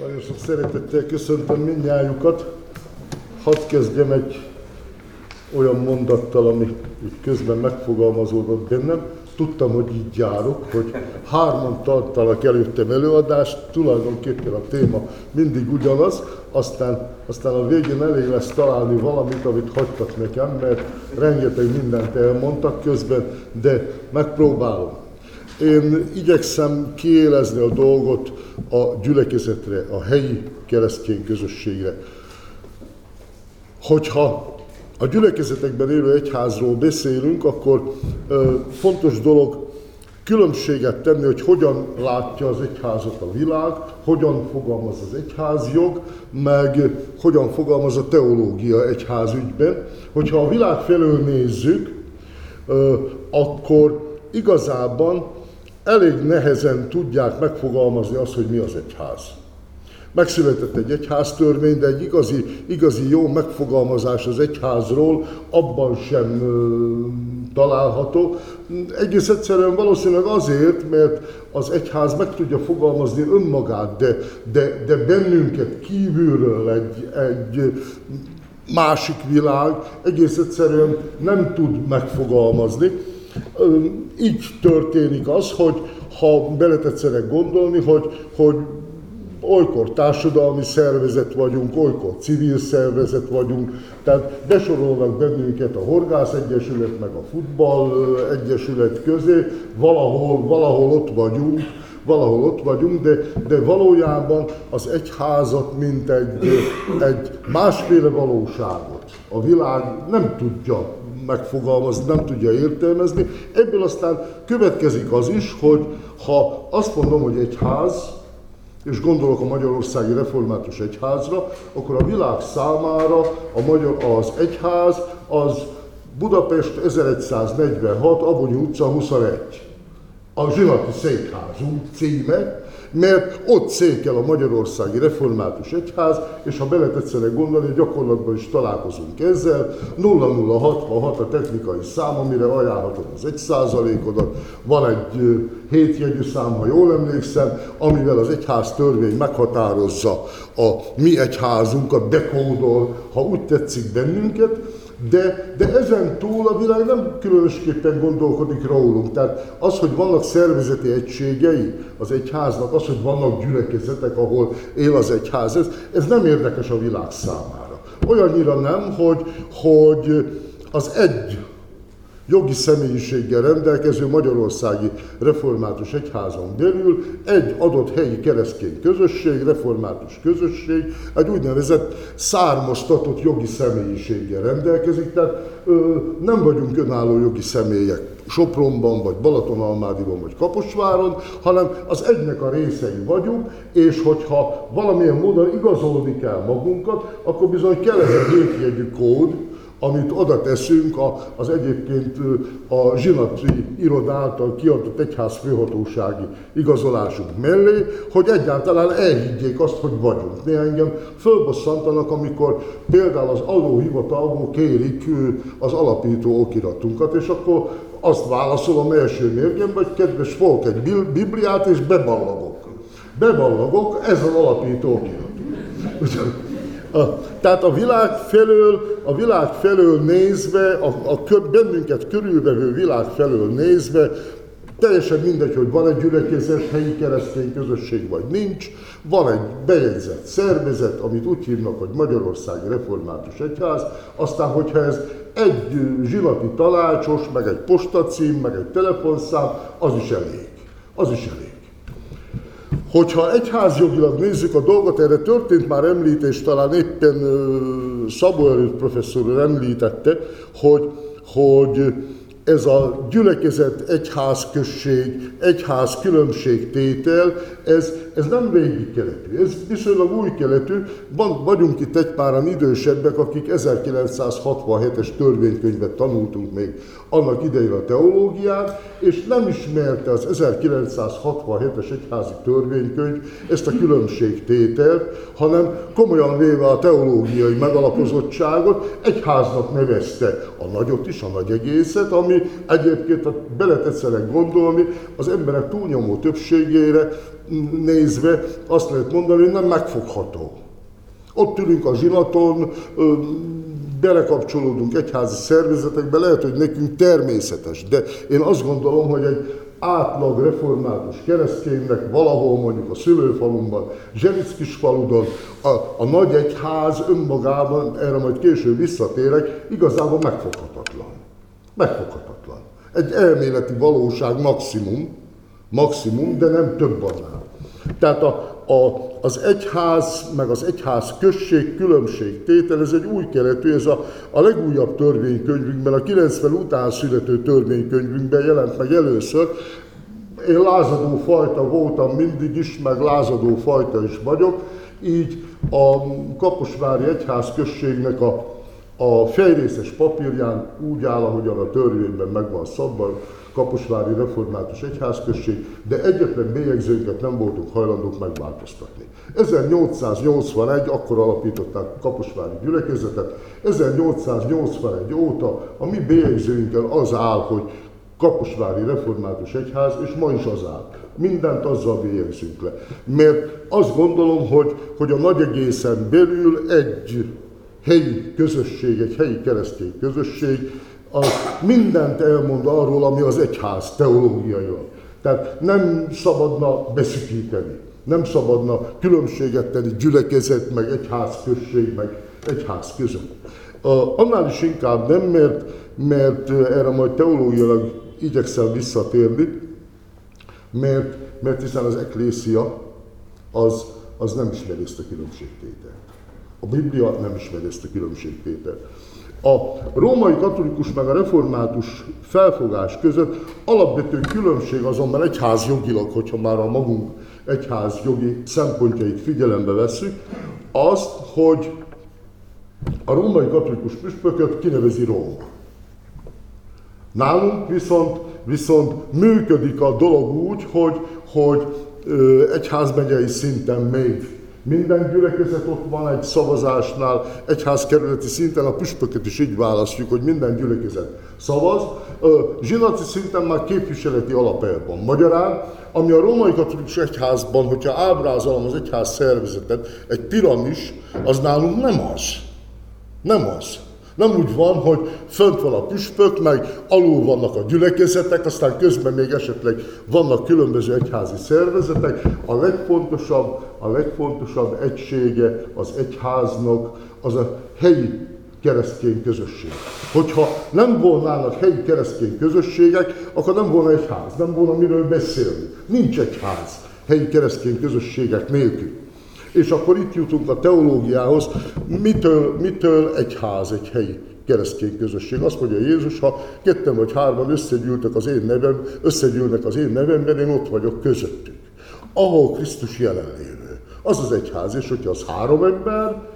Nagyon sok szeretettel köszöntöm mindnyájukat. Hadd kezdjem egy olyan mondattal, ami közben megfogalmazódott bennem. Tudtam, hogy így járok, hogy hárman tartalak előttem előadást, tulajdonképpen a téma mindig ugyanaz, aztán, aztán a végén elég lesz találni valamit, amit hagytak nekem, mert rengeteg mindent elmondtak közben, de megpróbálom. Én igyekszem kiélezni a dolgot a gyülekezetre, a helyi keresztény közösségre. Hogyha a gyülekezetekben élő egyházról beszélünk, akkor ö, fontos dolog különbséget tenni, hogy hogyan látja az egyházat a világ, hogyan fogalmaz az egyházjog, meg hogyan fogalmaz a teológia egyházügyben. Hogyha a világ felől nézzük, ö, akkor igazában elég nehezen tudják megfogalmazni azt, hogy mi az egyház. Megszületett egy egyháztörvény, de egy igazi, igazi jó megfogalmazás az egyházról abban sem található. Egész egyszerűen valószínűleg azért, mert az egyház meg tudja fogalmazni önmagát, de, de, de bennünket kívülről egy, egy másik világ egész egyszerűen nem tud megfogalmazni. Így történik az, hogy ha beletetszenek gondolni, hogy, hogy olykor társadalmi szervezet vagyunk, olykor civil szervezet vagyunk, tehát besorolnak bennünket a Horgász Egyesület, meg a Futball Egyesület közé, valahol, valahol ott vagyunk, valahol ott vagyunk, de, de valójában az egyházat, mint egy, egy másféle valóságot a világ nem tudja megfogalmazni, nem tudja értelmezni. Ebből aztán következik az is, hogy ha azt mondom, hogy egy ház, és gondolok a Magyarországi Református Egyházra, akkor a világ számára a magyar, az egyház az Budapest 1146, Abonyi utca 21. A Zsinati Székházunk címe, mert ott székel a Magyarországi Református Egyház, és ha beletetszenek gondolni, gyakorlatban is találkozunk ezzel, 0066 a technikai szám, amire ajánlhatom az egy százalékodat, van egy hétjegyű szám, ha jól emlékszem, amivel az egyház törvény meghatározza a mi egyházunkat, dekódol, ha úgy tetszik bennünket, de, de ezen túl a világ nem különösképpen gondolkodik rólunk. Tehát az, hogy vannak szervezeti egységei az egyháznak, az, hogy vannak gyülekezetek, ahol él az egyház, ez, ez nem érdekes a világ számára. Olyannyira nem, hogy, hogy az egy jogi személyiséggel rendelkező Magyarországi Református Egyházon belül egy adott helyi keresztény közösség, református közösség, egy úgynevezett származtatott jogi személyiséggel rendelkezik, tehát ö, nem vagyunk önálló jogi személyek Sopronban, vagy Balatonalmádiban, vagy Kaposváron, hanem az egynek a részei vagyunk, és hogyha valamilyen módon igazolni kell magunkat, akkor bizony kell ez a kód, amit oda teszünk az egyébként a zsinati iroda által kiadott egyház főhatósági igazolásunk mellé, hogy egyáltalán elhiggyék azt, hogy vagyunk. Néha engem fölbosszantanak, amikor például az adóhivatalból kérik az alapító okiratunkat, és akkor azt válaszolom első mérgem, hogy kedves folk, egy bibliát, és beballagok. Beballagok, ez az alapító okirat. A, tehát a világ felől, a világ felől nézve, a, a bennünket körülvevő világ felől nézve, teljesen mindegy, hogy van egy gyülekezet, helyi keresztény közösség vagy nincs, van egy bejegyzett szervezet, amit úgy hívnak, hogy Magyarországi Református Egyház, aztán, hogyha ez egy zsilati tanácsos, meg egy postacím, meg egy telefonszám, az is elég. Az is elég. Hogyha egyházjogilag nézzük a dolgot, erre történt már említés, talán éppen Szabó Erőt professzor említette, hogy, hogy ez a gyülekezet egyházközség, egyház különbségtétel, ez, ez nem régi keletű, ez viszonylag új keletű. Van, vagyunk itt egy páran idősebbek, akik 1967-es törvénykönyvet tanultunk még annak idején a teológiát, és nem ismerte az 1967-es egyházi törvénykönyv ezt a különbségtételt, hanem komolyan véve a teológiai megalapozottságot, egyháznak nevezte a nagyot is, a nagy egészet, ami egyébként, ha beletetszenek gondolni, az emberek túlnyomó többségére nézve azt lehet mondani, hogy nem megfogható. Ott ülünk a zsinaton, belekapcsolódunk egyházi szervezetekbe, lehet, hogy nekünk természetes, de én azt gondolom, hogy egy átlag református kereszténynek valahol mondjuk a szülőfalumban, Zserickis-faludon, a, a nagy egyház önmagában, erre majd később visszatérek, igazából megfoghatatlan. Megfoghatatlan. Egy elméleti valóság maximum, maximum, de nem több annál. Tehát a, a, az egyház, meg az egyház község különbség tétel, ez egy új keretű, ez a, a legújabb törvénykönyvünkben, a 90 után születő törvénykönyvünkben jelent meg először. Én lázadó fajta voltam mindig is, meg lázadó fajta is vagyok, így a Kaposvári Egyház községnek a, a fejrészes papírján úgy áll, ahogyan a törvényben meg van szabva, Kaposvári Református Egyházközség, de egyetlen bélyegzőnket nem voltunk hajlandók megváltoztatni. 1881, akkor alapították Kaposvári gyülekezetet, 1881 óta a mi bélyegzőinkkel az áll, hogy Kaposvári Református Egyház, és ma is az áll. Mindent azzal bélyegzünk le. Mert azt gondolom, hogy, hogy a nagy egészen belül egy helyi közösség, egy helyi keresztény közösség az mindent elmond arról, ami az egyház teológiailag. Tehát nem szabadna beszükíteni, nem szabadna különbséget tenni gyülekezet, meg egyház község, meg egyház között. Annál is inkább nem, mert, mert erre majd teológiailag igyekszem visszatérni, mert, mert hiszen az eklészia az, az nem ismeri ezt a különbségtételt. A Biblia nem ismeri ezt a különbségtételt. A római katolikus meg a református felfogás között alapvető különbség azonban egyház jogilag, hogyha már a magunk egyház jogi szempontjait figyelembe vesszük, azt, hogy a római katolikus püspököt kinevezi Róma. Nálunk viszont, viszont működik a dolog úgy, hogy, hogy egyházmegyei szinten még minden gyülekezet ott van egy szavazásnál, egyházkerületi szinten a püspöket is így választjuk, hogy minden gyülekezet szavaz. Zsinati szinten már képviseleti alapelvon. Magyarán, ami a római katolikus egyházban, hogyha ábrázolom az egyház szervezetet, egy piramis, az nálunk nem az. Nem az. Nem úgy van, hogy fönt van a püspök, meg alul vannak a gyülekezetek, aztán közben még esetleg vannak különböző egyházi szervezetek. A legfontosabb, a legfontosabb egysége az egyháznak az a helyi keresztény közösség. Hogyha nem volnának helyi keresztény közösségek, akkor nem volna egy ház, nem volna miről beszélni. Nincs egy ház helyi keresztény közösségek nélkül. És akkor itt jutunk a teológiához, mitől, mitől egy ház, egy helyi keresztény közösség. Azt mondja Jézus, ha ketten vagy hárman összegyűltek az én nevem, összegyűlnek az én nevemben, én ott vagyok közöttük. Ahol Krisztus jelenlévő. Az az egyház, és hogyha az három ember,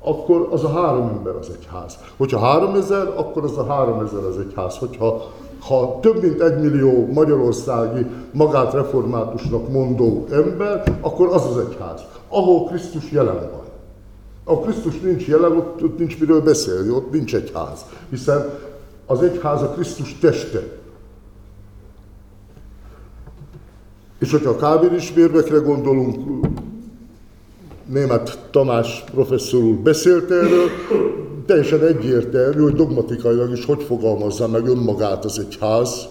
akkor az a három ember az egyház. Hogyha három ezer, akkor az a három ezer az egyház. Hogyha ha több mint egy millió magyarországi magát reformátusnak mondó ember, akkor az az egyház ahol Krisztus jelen van. Ahol Krisztus nincs jelen, ott, ott nincs miről beszélni, ott nincs egy ház. Hiszen az egyház a Krisztus teste. És hogyha a kábérismérvekre gondolunk, német Tamás professzor úr beszélt erről, teljesen egyértelmű, hogy dogmatikailag is hogy fogalmazza meg önmagát az egyház,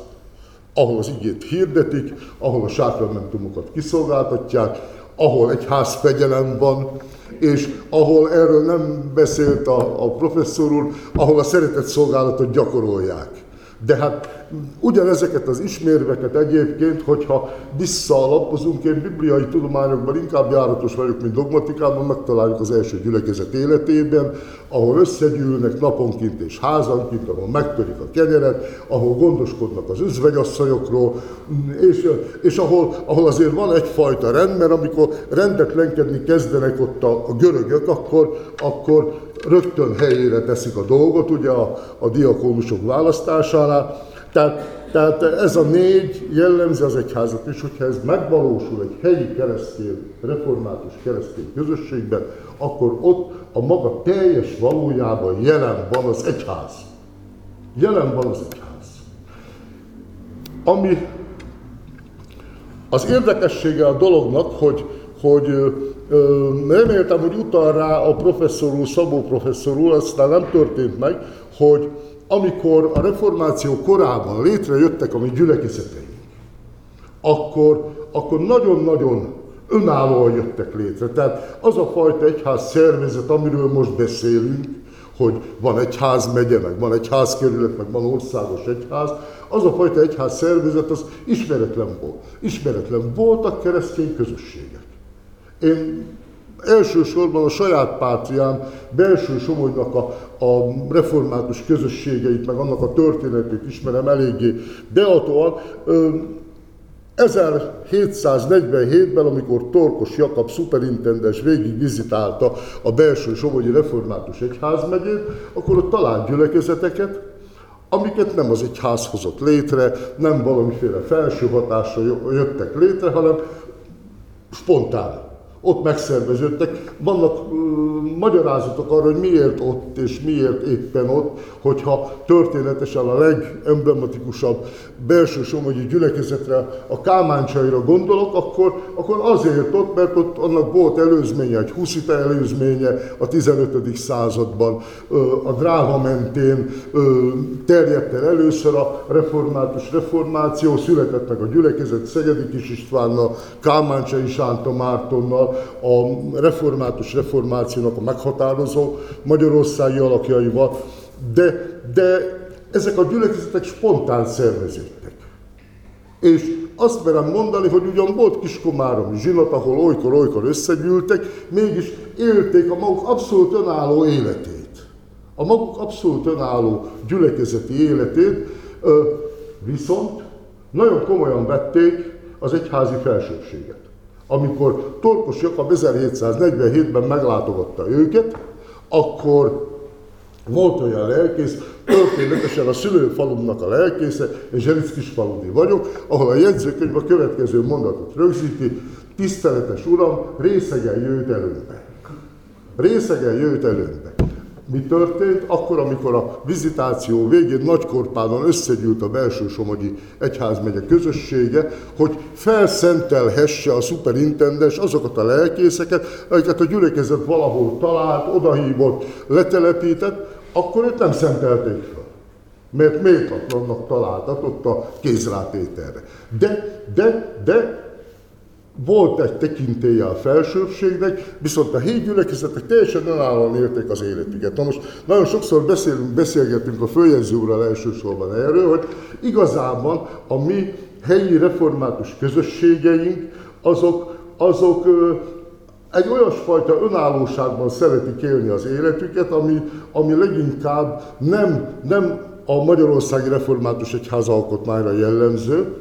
ahol az igét hirdetik, ahol a sákramentumokat kiszolgáltatják, ahol egy házfegyelem van, és ahol erről nem beszélt a, a professzor úr, ahol a szeretett szolgálatot gyakorolják. De hát ugyanezeket az ismérveket egyébként, hogyha visszalapozunk, én bibliai tudományokban inkább járatos vagyok, mint dogmatikában, megtaláljuk az első gyülekezet életében, ahol összegyűlnek naponként és házanként, ahol megtörik a kenyeret, ahol gondoskodnak az özvegyasszonyokról, és, és ahol, ahol azért van egyfajta rend, mert amikor rendetlenkedni kezdenek ott a, a görögök, akkor, akkor rögtön helyére teszik a dolgot, ugye a, a diakónusok választásánál. Tehát, tehát ez a négy jellemzi az egyházat, és hogyha ez megvalósul egy helyi keresztény, református keresztény közösségben, akkor ott a maga teljes valójában jelen van az egyház. Jelen van az egyház. Ami Az érdekessége a dolognak, hogy, hogy reméltem, hogy utal rá a professzor úr, Szabó professzor aztán nem történt meg, hogy amikor a reformáció korában létrejöttek a mi gyülekezeteink, akkor, akkor nagyon-nagyon önállóan jöttek létre. Tehát az a fajta egyház szervezet, amiről most beszélünk, hogy van egy megye, meg van egy házkerület, meg van országos egyház, az a fajta egyház szervezet az ismeretlen volt. Ismeretlen voltak keresztény közösségek. Én elsősorban a saját pátriám belső Somogynak a, a református közösségeit, meg annak a történetét ismerem eléggé beatóan. 1747-ben, amikor Torkos Jakab szuperintendens végig vizitálta a belső Somogyi Református Egyházmegyét, akkor ott talált gyülekezeteket, amiket nem az egyház hozott létre, nem valamiféle felső hatásra jöttek létre, hanem spontán ott megszerveződtek. Vannak uh, magyarázatok arra, hogy miért ott és miért éppen ott, hogyha történetesen a legemblematikusabb belső somogyi gyülekezetre, a Kálmáncsaira gondolok, akkor, akkor azért ott, mert ott annak volt előzménye, egy huszita előzménye a 15. században, a drága mentén terjedt el először a református reformáció, született meg a gyülekezet Szegedi Kis Istvánnal, Kálmáncsai Sánta Mártonnal, a református reformációnak a meghatározó magyarországi alakjaival, de, de ezek a gyülekezetek spontán szerveződtek. És azt merem mondani, hogy ugyan volt Kiskomáromi zsinat, ahol olykor-olykor összegyűltek, mégis élték a maguk abszolút önálló életét. A maguk abszolút önálló gyülekezeti életét, viszont nagyon komolyan vették az egyházi felsőbséget. Amikor Torkos Jakab 1747-ben meglátogatta őket, akkor volt olyan lelkész, történetesen a szülőfalumnak a lelkésze, és Zselickis faludi vagyok, ahol a jegyzőkönyv a következő mondatot rögzíti, tiszteletes uram, részegen jöjt előbe. Részegen jöjt előbe. Mi történt? Akkor, amikor a vizitáció végén Nagykorpánon összegyűlt a belső somogyi egyházmegye közössége, hogy felszentelhesse a szuperintendes azokat a lelkészeket, akiket a gyülekezet valahol talált, odahívott, letelepített, akkor őt nem szentelték fel. Mert méltatlannak találtatott a kézrátételre. De, de, de volt egy tekintélye a felsőbbségnek, viszont a helyi gyülekezetek teljesen önállóan élték az életüket. Na most nagyon sokszor beszélünk, beszélgetünk a főjegyző úrral elsősorban erről, hogy igazában a mi helyi református közösségeink, azok, azok egy olyasfajta önállóságban szeretik élni az életüket, ami, ami leginkább nem, nem a Magyarországi Református Egyház alkotmányra jellemző,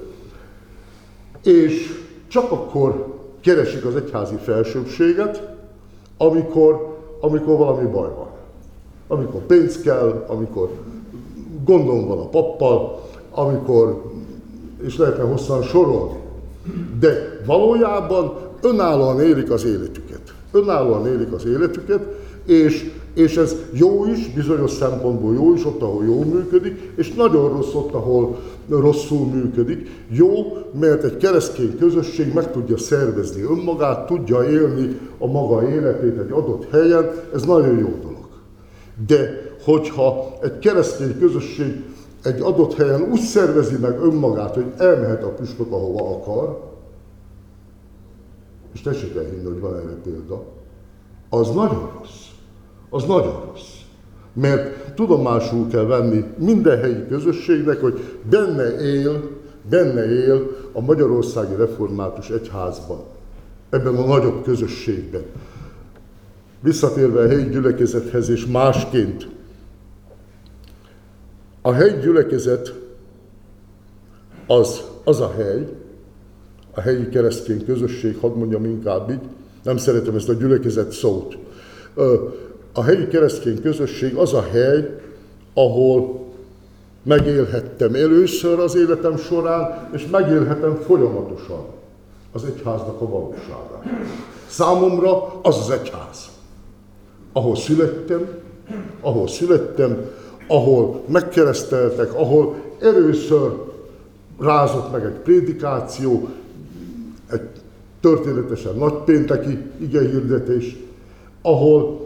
és csak akkor keresik az egyházi felsőbséget, amikor, amikor valami baj van. Amikor pénz kell, amikor gondom van a pappal, amikor, és lehetne hosszan sorolni. De valójában önállóan élik az életüket. Önállóan élik az életüket, és, és ez jó is, bizonyos szempontból jó is, ott, ahol jól működik, és nagyon rossz ott, ahol rosszul működik. Jó, mert egy keresztény közösség meg tudja szervezni önmagát, tudja élni a maga életét egy adott helyen, ez nagyon jó dolog. De hogyha egy keresztény közösség egy adott helyen úgy szervezi meg önmagát, hogy elmehet a püspök, ahova akar, és tessék elhinni, hogy van erre példa, az nagyon rossz. Az nagyon rossz. Mert tudomásul kell venni minden helyi közösségnek, hogy benne él, benne él a Magyarországi Református Egyházban, ebben a nagyobb közösségben. Visszatérve a helyi gyülekezethez és másként, a helyi gyülekezet az, az a hely, a helyi keresztény közösség, hadd mondjam inkább így, nem szeretem ezt a gyülekezet szót. A helyi keresztény közösség az a hely, ahol megélhettem először az életem során, és megélhetem folyamatosan az egyháznak a valóságát. Számomra az az egyház, ahol születtem, ahol születtem, ahol megkereszteltek, ahol először rázott meg egy prédikáció, egy történetesen nagypénteki igehirdetés, ahol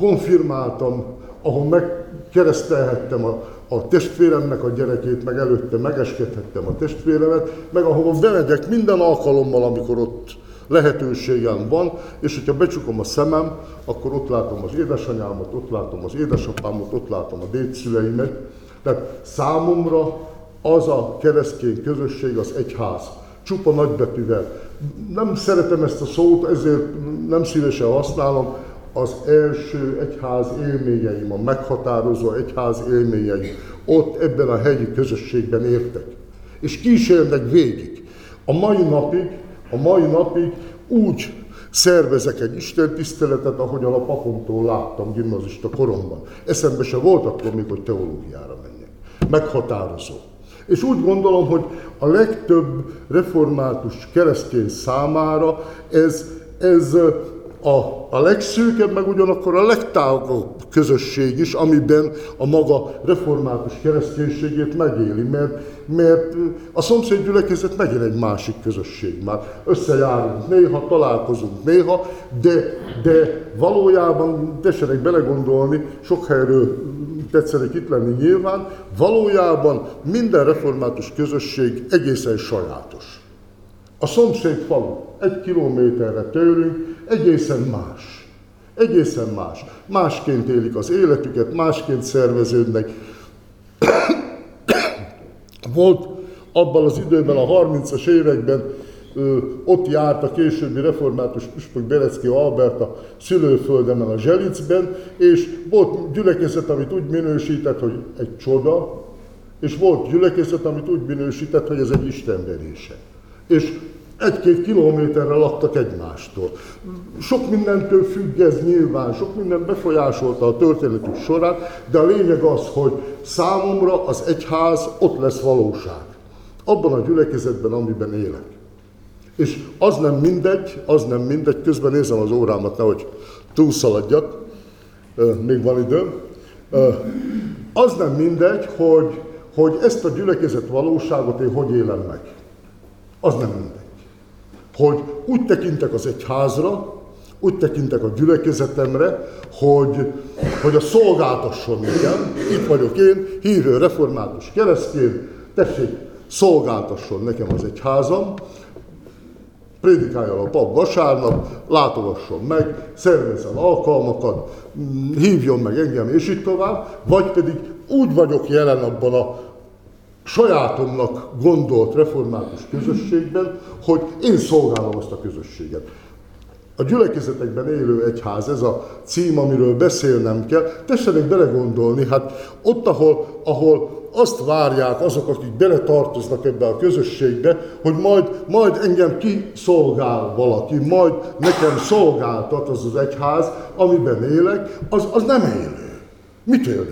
konfirmáltam, ahol megkeresztelhettem a, a testvéremnek a gyerekét, meg előtte megeskedhettem a testvéremet, meg ahova bemegyek minden alkalommal, amikor ott lehetőségem van, és hogyha becsukom a szemem, akkor ott látom az édesanyámat, ott látom az édesapámat, ott látom a dédszüleimet. Tehát számomra az a keresztény közösség az egyház. Csupa nagybetűvel. Nem szeretem ezt a szót, ezért nem szívesen használom. Az első egyház élményeim, a meghatározó egyház élményeim ott ebben a helyi közösségben értek. És kísérnek végig. A mai napig a mai napig úgy szervezek egy Isten tiszteletet, ahogyan a papomtól láttam gimnazista koromban. Eszembe se volt akkor még, hogy teológiára menjek. Meghatározó. És úgy gondolom, hogy a legtöbb református keresztény számára ez, ez a, a legszűkebb, meg ugyanakkor a legtávolabb közösség is, amiben a maga református kereszténységét megéli, mert, mert a szomszéd gyülekezet megint egy másik közösség már. Összejárunk néha, találkozunk néha, de, de valójában, tessenek belegondolni, sok helyről tetszenek itt lenni nyilván, valójában minden református közösség egészen sajátos. A szomszéd falu egy kilométerre tőlünk egészen más. Egészen más. Másként élik az életüket, másként szerveződnek. Volt abban az időben, a 30-as években ott járt a későbbi református püspök Berecki Albert a szülőföldemen, a Zselicben, és volt gyülekezet, amit úgy minősített, hogy egy csoda, és volt gyülekezet, amit úgy minősített, hogy ez egy istenverése és egy-két kilométerre laktak egymástól. Sok mindentől függ ez nyilván, sok minden befolyásolta a történetük sorát, de a lényeg az, hogy számomra az egyház ott lesz valóság. Abban a gyülekezetben, amiben élek. És az nem mindegy, az nem mindegy, közben nézem az órámat, nehogy túlszaladjak, még van időm. Az nem mindegy, hogy, hogy ezt a gyülekezet valóságot én hogy élem meg az nem mindegy. Hogy úgy tekintek az egyházra, úgy tekintek a gyülekezetemre, hogy, hogy a szolgáltasson nekem, itt vagyok én, hívő református keresztény, tessék, szolgáltasson nekem az egyházam, prédikáljon a pap vasárnap, látogasson meg, szervezzen alkalmakat, hívjon meg engem, és így tovább, vagy pedig úgy vagyok jelen abban a sajátomnak gondolt református közösségben, hogy én szolgálom azt a közösséget. A gyülekezetekben élő egyház, ez a cím, amiről beszélnem kell, tessenek belegondolni, hát ott, ahol, ahol azt várják azok, akik beletartoznak ebbe a közösségbe, hogy majd, majd engem kiszolgál valaki, majd nekem szolgáltat az az egyház, amiben élek, az, az nem élő. Mit él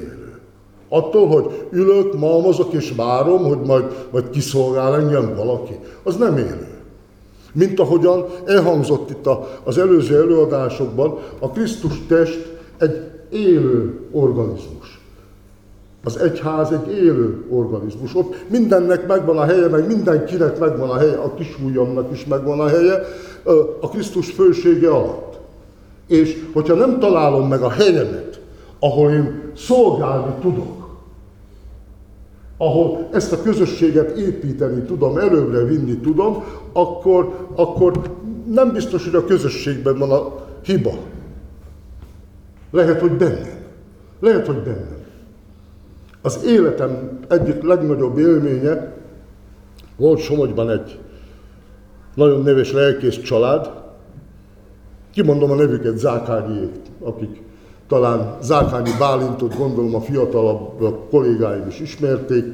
Attól, hogy ülök, malmozok és várom, hogy majd, majd kiszolgál engem valaki, az nem élő. Mint ahogyan elhangzott itt az előző előadásokban, a Krisztus test egy élő organizmus. Az egyház egy élő organizmus. Ott mindennek megvan a helye, meg mindenkinek megvan a helye, a kisújamnak is megvan a helye, a Krisztus fősége alatt. És hogyha nem találom meg a helyemet, ahol én szolgálni tudok, ahol ezt a közösséget építeni tudom, előbbre vinni tudom, akkor, akkor nem biztos, hogy a közösségben van a hiba. Lehet, hogy bennem. Lehet, hogy bennem. Az életem egyik legnagyobb élménye volt Somogyban egy nagyon neves lelkész család, kimondom a nevüket, Zákányiék, akik talán Zákányi Bálintot gondolom a fiatalabb a kollégáim is ismerték,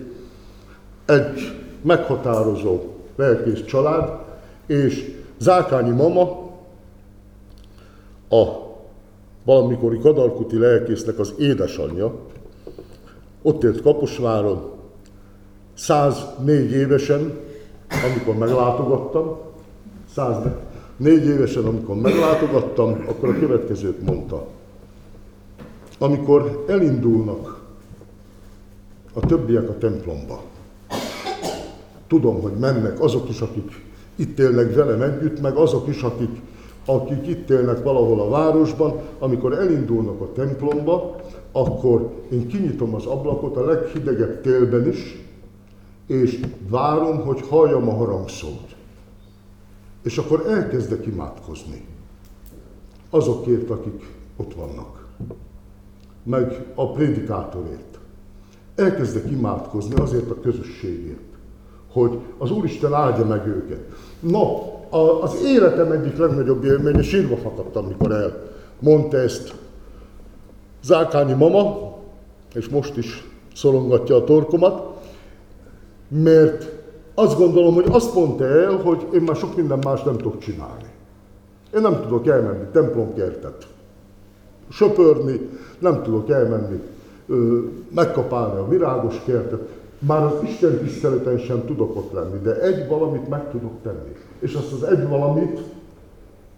egy meghatározó lelkész család, és Zákányi mama a valamikori Kadarkuti lelkésznek az édesanyja, ott élt Kaposváron, 104 évesen, amikor meglátogattam, 104 évesen, amikor meglátogattam, akkor a következőt mondta amikor elindulnak a többiek a templomba. Tudom, hogy mennek azok is, akik itt élnek velem együtt, meg azok is, akik, akik itt élnek valahol a városban, amikor elindulnak a templomba, akkor én kinyitom az ablakot a leghidegebb télben is, és várom, hogy halljam a harangszót. És akkor elkezdek imádkozni azokért, akik ott vannak, meg a prédikátorért. Elkezdek imádkozni azért a közösségért, hogy az Úristen áldja meg őket. No, az életem egyik legnagyobb élménye, sírva fakadtam, mikor elmondta ezt Zákányi mama, és most is szorongatja a torkomat, mert azt gondolom, hogy azt mondta el, hogy én már sok minden más nem tudok csinálni. Én nem tudok elmenni templomkertet, söpörni, nem tudok elmenni, ö, megkapálni a virágos kertet, már az Isten tiszteleten sem tudok ott lenni, de egy valamit meg tudok tenni. És azt az egy valamit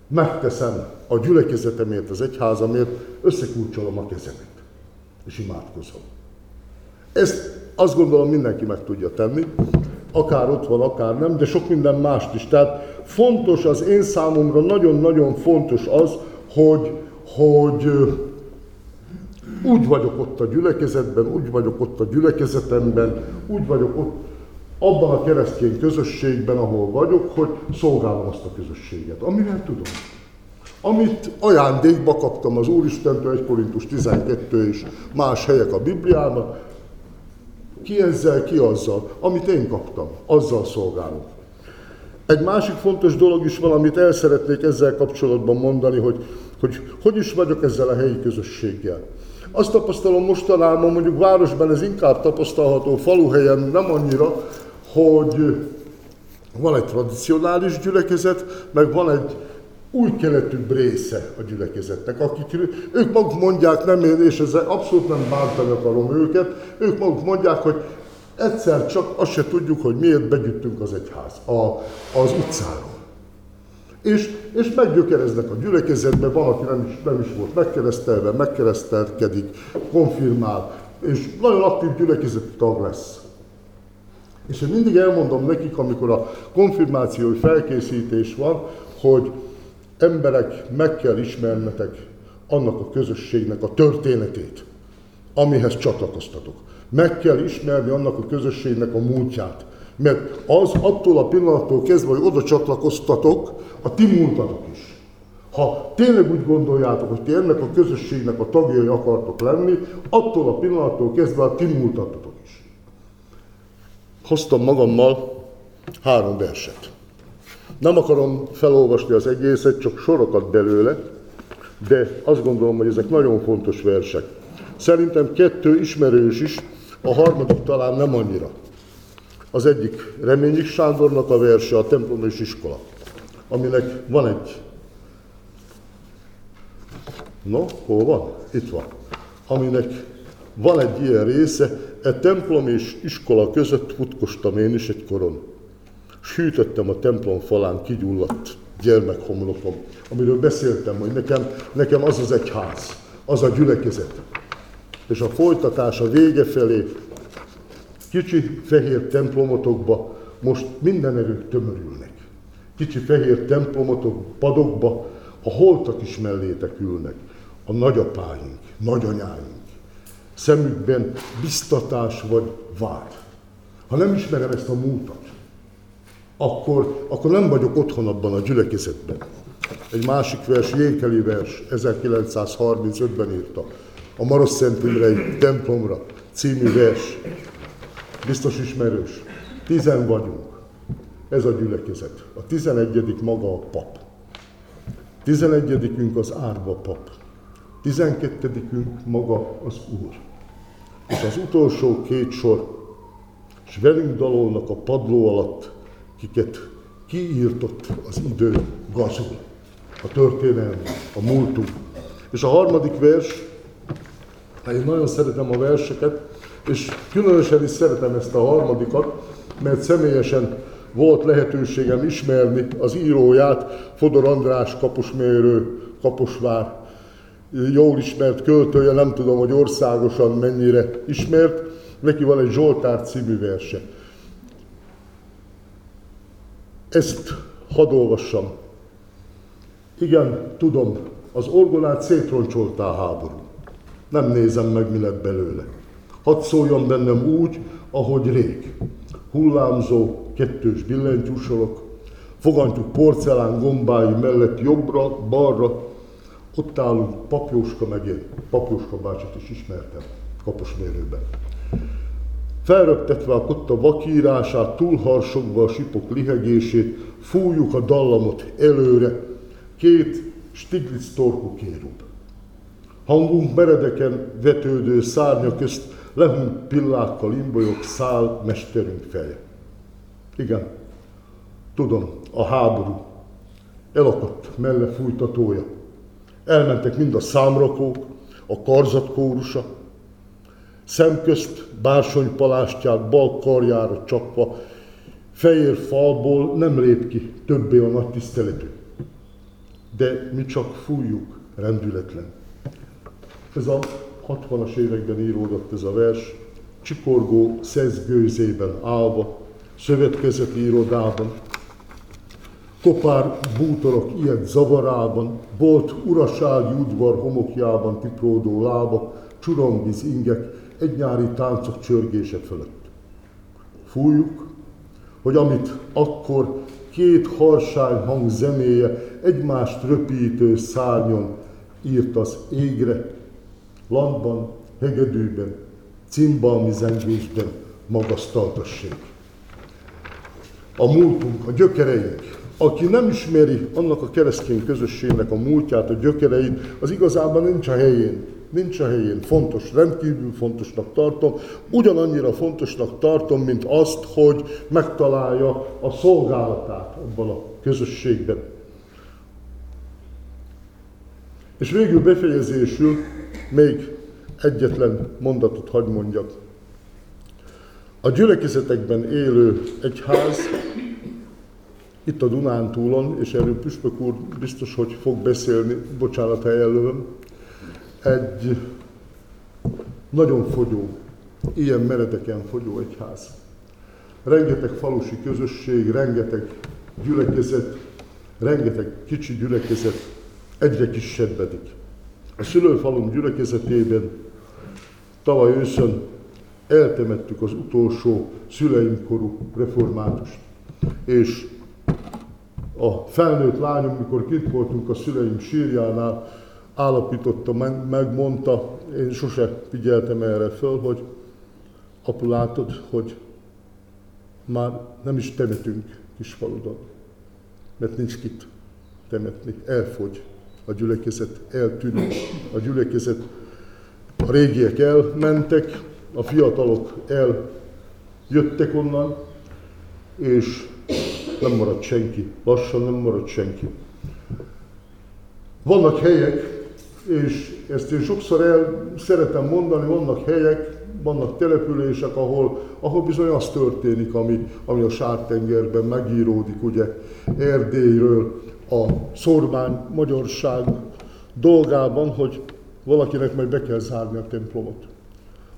megteszem a gyülekezetemért, az egyházamért, összekulcsolom a kezemet, és imádkozom. Ezt azt gondolom mindenki meg tudja tenni, akár ott van, akár nem, de sok minden mást is. Tehát fontos az én számomra, nagyon-nagyon fontos az, hogy, hogy úgy vagyok ott a gyülekezetben, úgy vagyok ott a gyülekezetemben, úgy vagyok ott abban a keresztény közösségben, ahol vagyok, hogy szolgálom azt a közösséget, amivel tudom. Amit ajándékba kaptam az Úristentől, 1 Korintus 12 és más helyek a Bibliában, ki ezzel, ki azzal, amit én kaptam, azzal szolgálok. Egy másik fontos dolog is valamit el szeretnék ezzel kapcsolatban mondani, hogy hogy, hogy is vagyok ezzel a helyi közösséggel. Azt tapasztalom mostanában, mondjuk városban ez inkább tapasztalható, faluhelyen nem annyira, hogy van egy tradicionális gyülekezet, meg van egy új keletű része a gyülekezetnek, akik ők maguk mondják, nem én, és ezzel abszolút nem bántani akarom őket, ők maguk mondják, hogy egyszer csak azt se tudjuk, hogy miért begyűjtünk az egyház, a, az utcáról. És, és meggyökereznek a gyülekezetbe, van, aki nem is, nem is volt megkeresztelve, megkeresztelkedik, konfirmál, és nagyon aktív gyülekezeti tag lesz. És én mindig elmondom nekik, amikor a konfirmációi felkészítés van, hogy emberek, meg kell ismernetek annak a közösségnek a történetét, amihez csatlakoztatok. Meg kell ismerni annak a közösségnek a múltját. Mert az attól a pillanattól kezdve, hogy oda csatlakoztatok, a ti múltatok is. Ha tényleg úgy gondoljátok, hogy ti ennek a közösségnek a tagjai akartok lenni, attól a pillanattól kezdve a ti múltatotok is. Hoztam magammal három verset. Nem akarom felolvasni az egészet, csak sorokat belőle, de azt gondolom, hogy ezek nagyon fontos versek. Szerintem kettő ismerős is, a harmadik talán nem annyira. Az egyik Reményik Sándornak a verse, a templom és iskola, aminek van egy... No, hol van? Itt van. Aminek van egy ilyen része, e templom és iskola között futkostam én is egy koron. Sűtöttem a templom falán kigyulladt gyermekhomlokom, amiről beszéltem, hogy nekem, nekem az az egyház, az a gyülekezet. És a folytatás a vége felé kicsi fehér templomotokba most minden erők tömörülnek. Kicsi fehér templomotok, padokba a holtak is mellétek ülnek, a nagyapáink, nagyanyáink. Szemükben biztatás vagy vád. Ha nem ismerem ezt a múltat, akkor, akkor nem vagyok otthon abban a gyülekezetben. Egy másik vers, Jékeli vers, 1935-ben írta, a Maros Szent Imrei templomra című vers. Biztos ismerős. Tizen vagyunk. Ez a gyülekezet. A tizenegyedik maga a pap. Tizenegyedikünk az árva pap. Tizenkettedikünk maga az Úr. És az utolsó két sor, és velünk dalolnak a padló alatt kiket kiírtott az idő gazul, a történelmi, a múltunk. És a harmadik vers, hát én nagyon szeretem a verseket, és különösen is szeretem ezt a harmadikat, mert személyesen volt lehetőségem ismerni az íróját, Fodor András kapusmérő, Kaposvár, jól ismert költője, nem tudom, hogy országosan mennyire ismert, neki van egy Zsoltár című verse. ezt hadd olvassam. Igen, tudom, az orgonát szétroncsolta a háború. Nem nézem meg, mi lett belőle. Hadd szóljon bennem úgy, ahogy rég. Hullámzó, kettős billentyűsorok, fogantyúk porcelán gombái mellett jobbra, balra, ott állunk, Papjóska meg én. Papjóska bácsit is ismertem, kaposmérőben. Felröptetve a kotta vakírását, túlharsogva a sipok lihegését, fújjuk a dallamot előre, két Stiglitz torkú kérub. Hangunk meredeken vetődő szárnya közt lehúnt pillákkal imbolyog szál mesterünk feje. Igen, tudom, a háború elakadt melle fújtatója. Elmentek mind a számrakók, a karzatkórusa, szemközt bársonypalástját bal karjára csapva, fehér falból nem lép ki többé a nagy tiszteletű. De mi csak fújjuk rendületlen. Ez a 60-as években íródott ez a vers, csikorgó szezgőzében állva, szövetkezeti irodában, kopár bútorok ilyet zavarában, bolt urasági udvar homokjában tipródó lába, csuromvíz ingek, egy nyári táncok csörgése fölött. Fújjuk, hogy amit akkor két harsány hang zenéje egymást röpítő szárnyon írt az égre, landban, hegedűben, cimbalmi zengésben magasztaltassék. A múltunk, a gyökereink, aki nem ismeri annak a keresztény közösségnek a múltját, a gyökereit, az igazában nincs a helyén. Nincs a helyén. Fontos, rendkívül fontosnak tartom. Ugyanannyira fontosnak tartom, mint azt, hogy megtalálja a szolgálatát abban a közösségben. És végül befejezésül még egyetlen mondatot hagy mondjak. A gyülekezetekben élő egyház itt a Dunántúlon, és erről Püspök úr biztos, hogy fog beszélni, bocsánat, ha egy nagyon fogyó, ilyen meredeken fogyó egyház. Rengeteg falusi közösség, rengeteg gyülekezet, rengeteg kicsi gyülekezet egyre kisebbedik. A szülőfalunk gyülekezetében tavaly őszön eltemettük az utolsó szüleimkorú reformátust, és a felnőtt lányom, mikor kint voltunk a szüleim sírjánál, állapította meg, megmondta, én sose figyeltem erre föl, hogy apu látod, hogy már nem is temetünk Kisfaludon, mert nincs kit temetni, elfogy a gyülekezet, eltűnik a gyülekezet, a régiek elmentek, a fiatalok eljöttek onnan, és nem maradt senki, lassan nem maradt senki. Vannak helyek, és ezt én sokszor el szeretem mondani, vannak helyek, vannak települések, ahol, ahol bizony az történik, ami, ami a sártengerben megíródik, ugye Erdélyről, a szormány magyarság dolgában, hogy valakinek majd be kell zárni a templomot.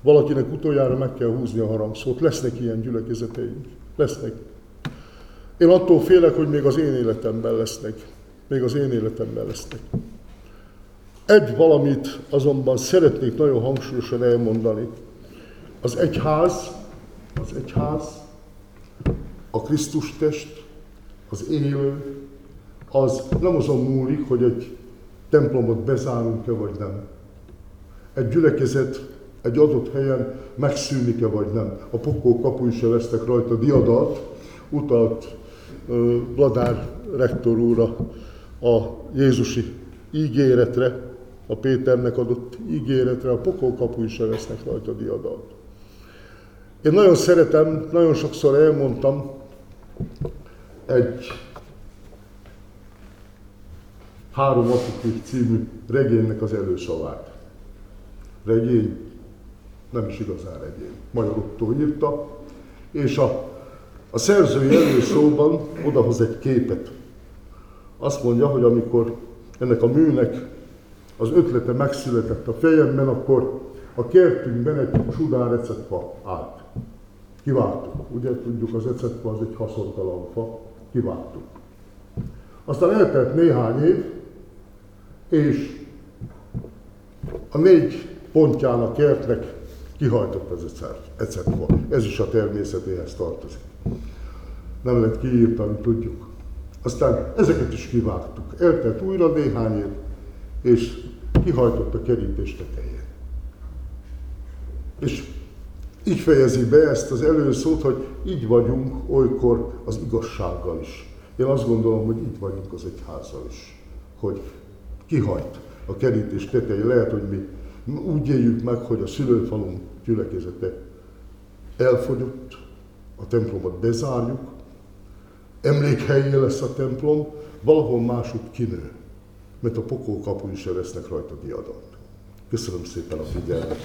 Valakinek utoljára meg kell húzni a harangszót. Lesznek ilyen gyülekezeteink. Lesznek. Én attól félek, hogy még az én életemben lesznek. Még az én életemben lesznek. Egy valamit azonban szeretnék nagyon hangsúlyosan elmondani. Az egyház, az egyház, a Krisztus test, az élő, az nem azon múlik, hogy egy templomot bezárunk-e vagy nem. Egy gyülekezet egy adott helyen megszűnik-e vagy nem. A pokol kapui se lesznek rajta diadat, utalt Vladár rektor úr a Jézusi ígéretre, a Péternek adott ígéretre, a pokol kapui se lesznek rajta diadat. Én nagyon szeretem, nagyon sokszor elmondtam egy Három Atikék című regénynek az előszavát. Regény, nem is igazán regény, Magyar Otto írta, és a, a szerzői előszóban odahoz egy képet. Azt mondja, hogy amikor ennek a műnek az ötlete megszületett a fejemben, akkor a kertünkben egy csudán receptfa állt. Kiváltuk. Ugye tudjuk, az receptfa az egy haszontalan fa, kivágtuk. Aztán eltelt néhány év, és a négy pontján a kertnek kihajtott egyszer, egyszer Ez is a természetéhez tartozik. Nem lehet kiírtani, tudjuk. Aztán ezeket is kivágtuk. Eltelt újra néhány év, és kihajtott a kerítés tetején. És így fejezi be ezt az előszót, hogy így vagyunk olykor az igazsággal is. Én azt gondolom, hogy így vagyunk az egyházzal is. Hogy kihajt a kerítés tetején. Lehet, hogy mi úgy éljük meg, hogy a szülőfalunk gyülekezete elfogyott, a templomot bezárjuk, emlékhelyé lesz a templom, valahol máshogy kinő, mert a pokol kapuin se vesznek rajta diadalt. Köszönöm szépen a figyelmet!